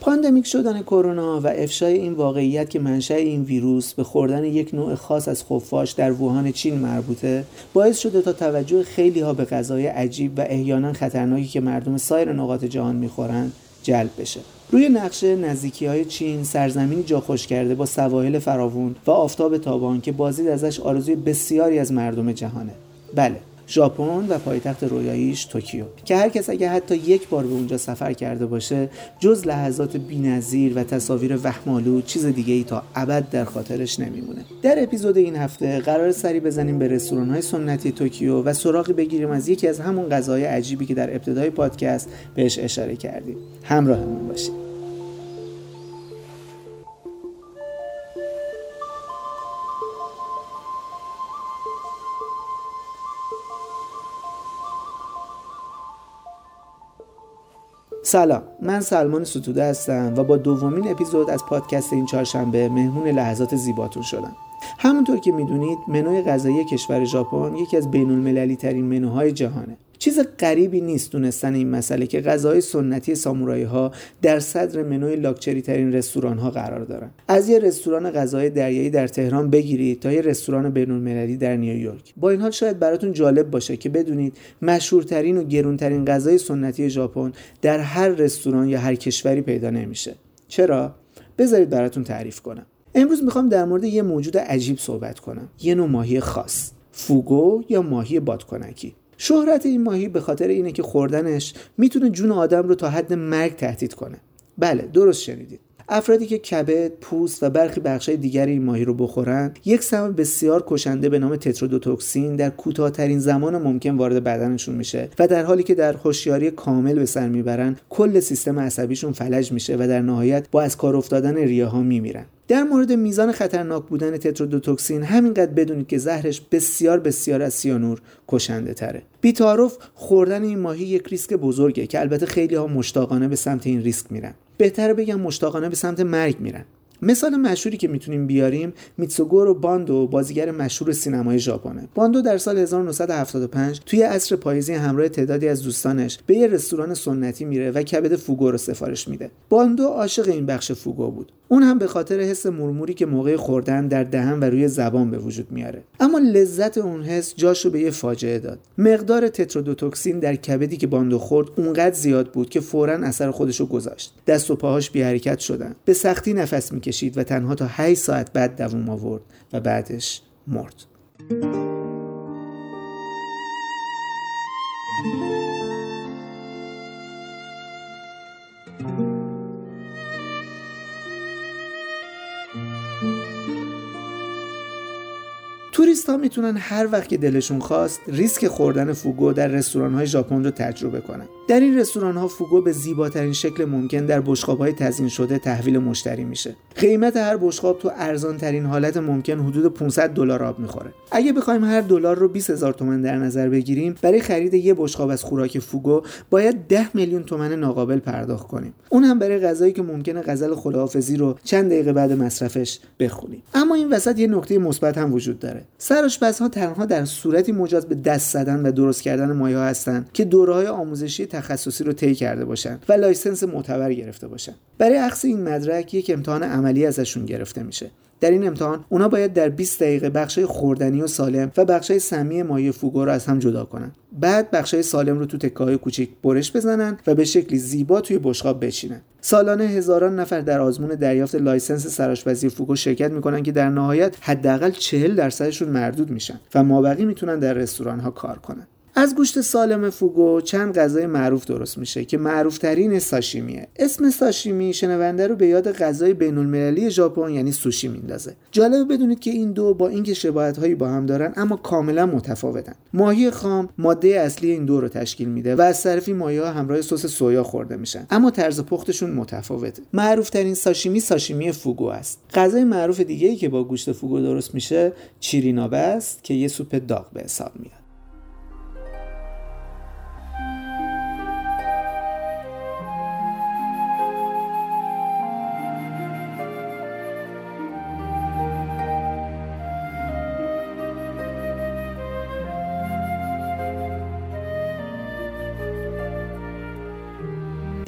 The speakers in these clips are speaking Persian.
pandemic شدن کرونا و افشای این واقعیت که منشأ این ویروس به خوردن یک نوع خاص از خفاش در ووهان چین مربوطه باعث شده تا توجه خیلی ها به غذای عجیب و احیانا خطرناکی که مردم سایر نقاط جهان می‌خورند جلب بشه. روی نقشه نزدیکی های چین سرزمینی جا خوش کرده با سواحل فراوون و آفتاب تابان که بازدید ازش آرزوی بسیاری از مردم جهانه. بله ژاپن و پایتخت رویاییش توکیو. که هر کس اگه حتی یک بار به اونجا سفر کرده باشه جز لحظات بی‌نظیر و تصاویر وهم‌آلود چیز دیگه ای تا ابد در خاطرش نمیمونه. در اپیزود این هفته قرار سری بزنیم به رستوران‌های سنتی توکیو و سراغی بگیریم از یکی از همون غذاهای عجیبی که در ابتدای پادکست بهش اشاره کردیم. همراهمون باشید. سلام من سلمان ستوده هستم و با دومین اپیزود از پادکست این چهارشنبه مهمون لحظات زیباتون شدم. همونطور که می‌دونید منوی غذایی کشور ژاپن یکی از بین المللی ترین منوهای جهانه. چیز غریبی نیست دونستن این مسئله که غذای سنتی سامورایی ها در صدر منوی لاکچری ترین رستوران ها قرار دارن. از یه رستوران غذای دریایی در تهران بگیرید تا یه رستوران بین المللی در نیویورک. با این حال شاید براتون جالب باشه که بدونید مشهورترین و گرونترین غذای سنتی ژاپن در هر رستوران یا هر کشوری پیدا نمیشه. چرا؟ بذارید براتون تعریف کنم. امروز می‌خوام در مورد یه موجود عجیب صحبت کنم. یه نوع ماهی خاص. فوگو یا ماهی بادکنکی. شهرت این ماهی به خاطر اینه که خوردنش می‌تونه جون آدم رو تا حد مرگ تهدید کنه. بله درست شنیدید. افرادی که کبد، پوست و برخی بخشای دیگر این ماهی رو بخورن یک سم بسیار کشنده به نام تترودوتوکسین در کوتاهترین زمان ممکن وارد بدنشون میشه و در حالی که در هوشیاری کامل به سر می‌برن کل سیستم عصبیشون فلج میشه و در نهایت با از کار افتادن ریه ها میمیرن. در مورد میزان خطرناک بودن تترودوتوکسین همینقدر بدونید که زهرش بسیار بسیار از سیانور کشنده تره. بیتعارف خوردن این ماهی یک ریسک بزرگه که البته خیلی ها مشتاقانه به سمت این ریسک میرن. بهتره بگم مشتاقانه به سمت مرگ میرن. مثال مشهوری که می‌تونیم بیاریم میتسوگورو باندو بازیگر مشهور سینمای ژاپنه. باندو در سال 1975 توی عصر پاییزی همراه تعدادی از دوستانش به یه رستوران سنتی میره و کبد فوگو رو سفارش میده. باندو عاشق این بخش فوگو بود. اون هم به خاطر حس مرموری که موقع خوردن در دهن و روی زبان به وجود میاره. اما لذت اون حس جاشو به یه فاجعه داد. مقدار تترودوتوکسین در کبدی که باندو خورد اونقدر زیاد بود که فورا اثر خودشو گذاشت. دست و پاهاش بی حرکت شدن. به سختی نفس می‌کشید. و تنها تا 8 ساعت بعد دووم آورد و بعدش مرد. توریست ها می‌تونن هر وقت که دلشون خواست ریسک خوردن فوگو در رستوران های ژاپن رو تجربه کنن. در این رستوران ها فوگو به زیباترین شکل ممکن در بشقاب های تزیین شده تحویل مشتری میشه. قیمت هر بشقاب تو ارزان ترین حالت ممکن حدود 500 دلار آب می‌خوره. اگه بخوایم هر دلار رو 20 هزار تومن در نظر بگیریم برای خرید یه بشقاب از خوراک فوگو باید 10 میلیون تومن ناقابل پرداخت کنیم. اون هم برای غذایی که ممکنه غزل خداحافظی رو چند دقیقه بعد مصرفش بخونیم. اما این وسط یه نکته مثبت هم وجود داره. ها تنها در صورتی مجاز به دست زدن و درست کردن ماهی هستند که دوره های آموزشی تخصصی رو طی کرده باشند و license معتبر گرفته باشند برای اخذ این مدرک یک امتحان عملی ازشون گرفته میشه. در این امتحان اونا باید در 20 دقیقه بخشای خوردنی و سالم و بخشای سمی ماهی فوگو رو از هم جدا کنن. بعد بخشای سالم رو تو تکه های کوچیک برش بزنن و به شکلی زیبا توی بشقاب بچینن. سالانه هزاران نفر در آزمون دریافت license سرآشپزی فوگو شرکت می‌کنن که در نهایت حداقل 40 درصدشون مردود میشن و مابقی می‌تونن در رستوران ها کار کنن. از گوشت سالم فوگو چند غذای معروف درست میشه که معروف ترین ساشیمیه. اسم ساشیمی شنونده رو به یاد غذای بین المللی ژاپن یعنی سوشی میندازه. جالب بدونید که این دو با اینکه شباهت هایی با هم دارن اما کاملا متفاوتن. ماهی خام ماده اصلی این دو رو تشکیل میده و از طرفی ماهی همراه سس سویا خورده میشن. اما طرز پختشون متفاوته. معروف ترین ساشیمی ساشیمی فوگو است. غذای معروف دیگه ای که با گوشت فوگو درست میشه چیرینابه است که یه سوپ داغ به حساب میاد.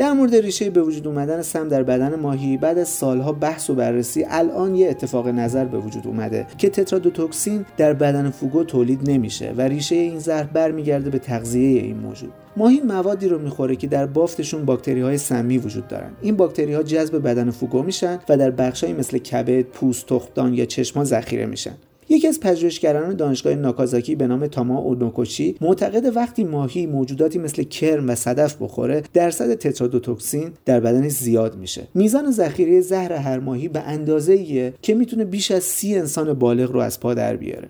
در مورد ریشه به وجود اومدن سم در بدن ماهی بعد از سالها بحث و بررسی الان یه اتفاق نظر به وجود اومده که تترادوتوکسین در بدن فوگو تولید نمیشه و ریشه این زهر برمیگرده به تغذیه این موجود. ماهی موادی رو می‌خوره که در بافتشون باکتری های سمی وجود دارن. این باکتری ها جذب بدن فوگو میشن و در بخشهایی مثل کبد پوست تخمدان یا چشما ذخیره میشن. یکی از پژوهشگران دانشگاه ناکازاکی به نام تاما اونوکوچی معتقد وقتی ماهی موجوداتی مثل کرم و صدف بخوره درصد تترادوتوکسین در بدنش زیاد میشه. میزان ذخیره زهر هر ماهی به اندازه که می‌تونه بیش از سی انسان بالغ رو از پا در بیاره.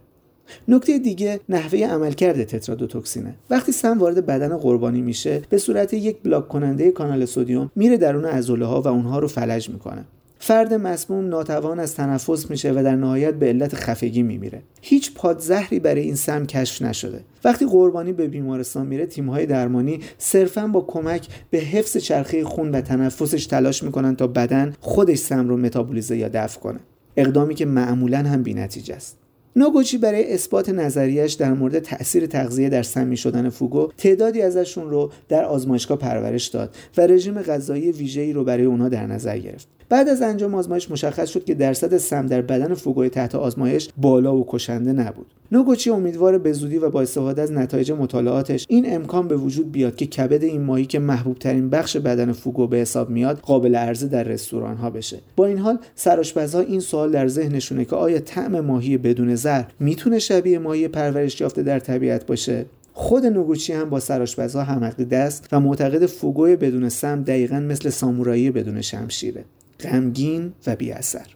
نکته دیگه نحوه عملکرد تترادوتوکسینه. وقتی سم وارد بدن قربانی میشه به صورت یک بلاک کننده کانال سدیم میره درون عضله ها و اونها رو فلج می‌کنه. فرد مسموم ناتوان از تنفس میشه و در نهایت به علت خفگی میمیره. هیچ پادزهری برای این سم کشف نشده. وقتی قربانی به بیمارستان میره تیمهای درمانی صرفا با کمک به حفظ چرخه خون و تنفسش تلاش می‌کنن تا بدن خودش سم رو متابولیزه یا دفع کنه. اقدامی که معمولا هم بینتیجه است. نوگوچی برای اثبات نظریش در مورد تاثیر تغذیه در سمی شدن فوگو تعدادی ازشون رو در آزمایشگاه پرورش داد و رژیم غذایی ویژه‌ای رو برای اونها در نظر گرفت. بعد از انجام آزمایش مشخص شد که درصد سم در بدن فوگوی تحت آزمایش بالا و کشنده نبود. نوگوچی امیدوار به زودی و با استفاده از نتایج مطالعاتش این امکان به وجود بیاد که کبد این ماهی که محبوب ترین بخش بدن فوگو به حساب میاد قابل عرضه در رستوران ها بشه. با این حال سرآشپزها این سوال در ذهنشونه که آیا طعم ماهی بدون زهر می‌تونه شبیه ماهی پرورش یافته در طبیعت باشه؟ خود نوگوچی هم با سرآشپزها هم است و معتقد فوگوی بدون سم دقیقا مثل سامورایی بدون شمشیره. غمگین و بی اثر.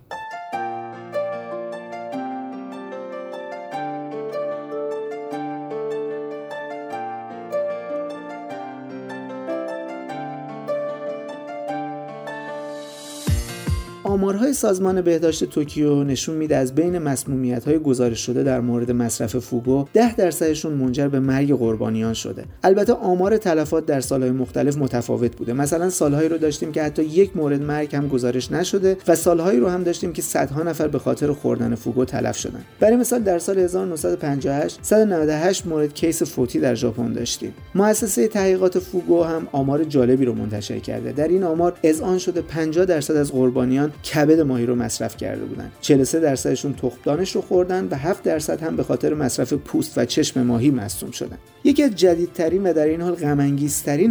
آمارهای سازمان بهداشت توکیو نشون میده از بین مسمومیت های گزارش شده در مورد مصرف فوگو 10 درصدشون منجر به مرگ قربانیان شده. البته آمار تلفات در سالهای مختلف متفاوت بوده. مثلا سالهایی رو داشتیم که حتی یک مورد مرگ هم گزارش نشده و سالهایی رو هم داشتیم که صدها نفر به خاطر خوردن فوگو تلف شدن. برای مثال در سال 1958 198 مورد کیس فوتی در ژاپن داشتیم. مؤسسه تحقیقات فوگو هم آمار جالبی رو منتشر کرده. در این آمار اذعان شده 50 درصد از قربانیان کبد ماهی رو مصرف کرده بودن. 43 درصدشون تخمدانش رو خوردن و 7 درصد هم به خاطر مصرف پوست و چشم ماهی مصدوم شدن. یکی از جدیدترین و در این حال غم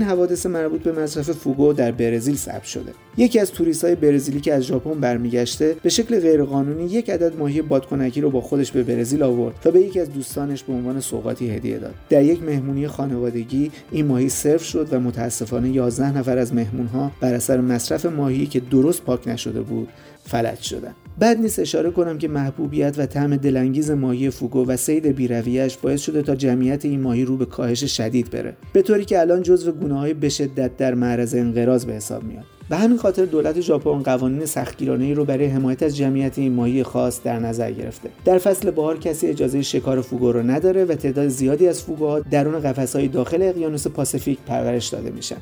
حوادث مربوط به مصرف فوگو در برزیل ثبت شده. یکی از توریست های برزیلی که از ژاپن برمیگشته به شکل غیرقانونی یک عدد ماهی بادکنکی رو با خودش به برزیل آورد تا به یکی از دوستانش به عنوان سوغاتی هدیه داد. در یک مهمونی خانوادگی این ماهی سرو شد و متاسفانه 11 نفر از مهمونها بر اثر مصرف ماهی که درست پاک نشده بود فلج شدن. بد نیست اشاره کنم که محبوبیت و طعم دلانگیز ماهی فوگو و سید بیرویش باعث شده تا جمعیت این ماهی رو به کاهش شدید بره. به طوری که الان جزو گونه های به شدت در معرض انقراض به حساب میاد. به همین خاطر دولت ژاپن قوانین سختگیرانه ای رو برای حمایت از جمعیت این ماهی خاص در نظر گرفته. در فصل بهار کسی اجازه شکار فوگو رو نداره و تعداد زیادی از فوگوها درون قفسهای داخل اقیانوس پاسیفیک پرورش داده میشن.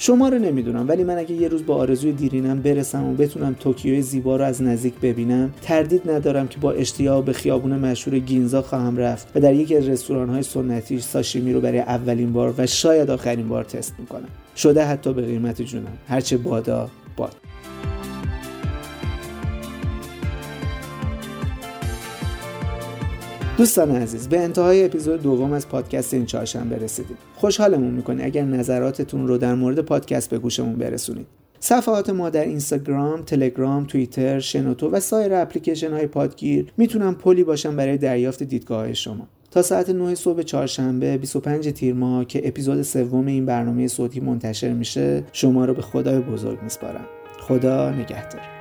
شما رو نمی‌دونم ولی من اگه یه روز با آرزوی دیرینم برسم و بتونم توکیوی زیبا رو از نزدیک ببینم تردید ندارم که با اشتیاق به خیابون مشهور گینزا خواهم رفت و در یکی از رستوران های سنتی ساشیمی رو برای اولین بار و شاید آخرین بار تست می‌کنم. شده حتی به قیمت جونم. هرچه بادا باد. دوستان عزیز به انتهای اپیزود دوم از پادکست این چهارشنبه رسیدیم خوشحالمون می‌کنه اگر نظراتتون رو در مورد پادکست به گوشمون برسونید صفحات ما در اینستاگرام، تلگرام، توییتر، شنوتو و سایر اپلیکیشن های پادگیر می‌تونن پلی باشن برای دریافت دیدگاه شما. تا ساعت 9 صبح چهارشنبه 25 تیر ماه که اپیزود سوم این برنامه صوتی منتشر میشه شما رو به خدای بزرگ میسپارم. خدا نگهدار.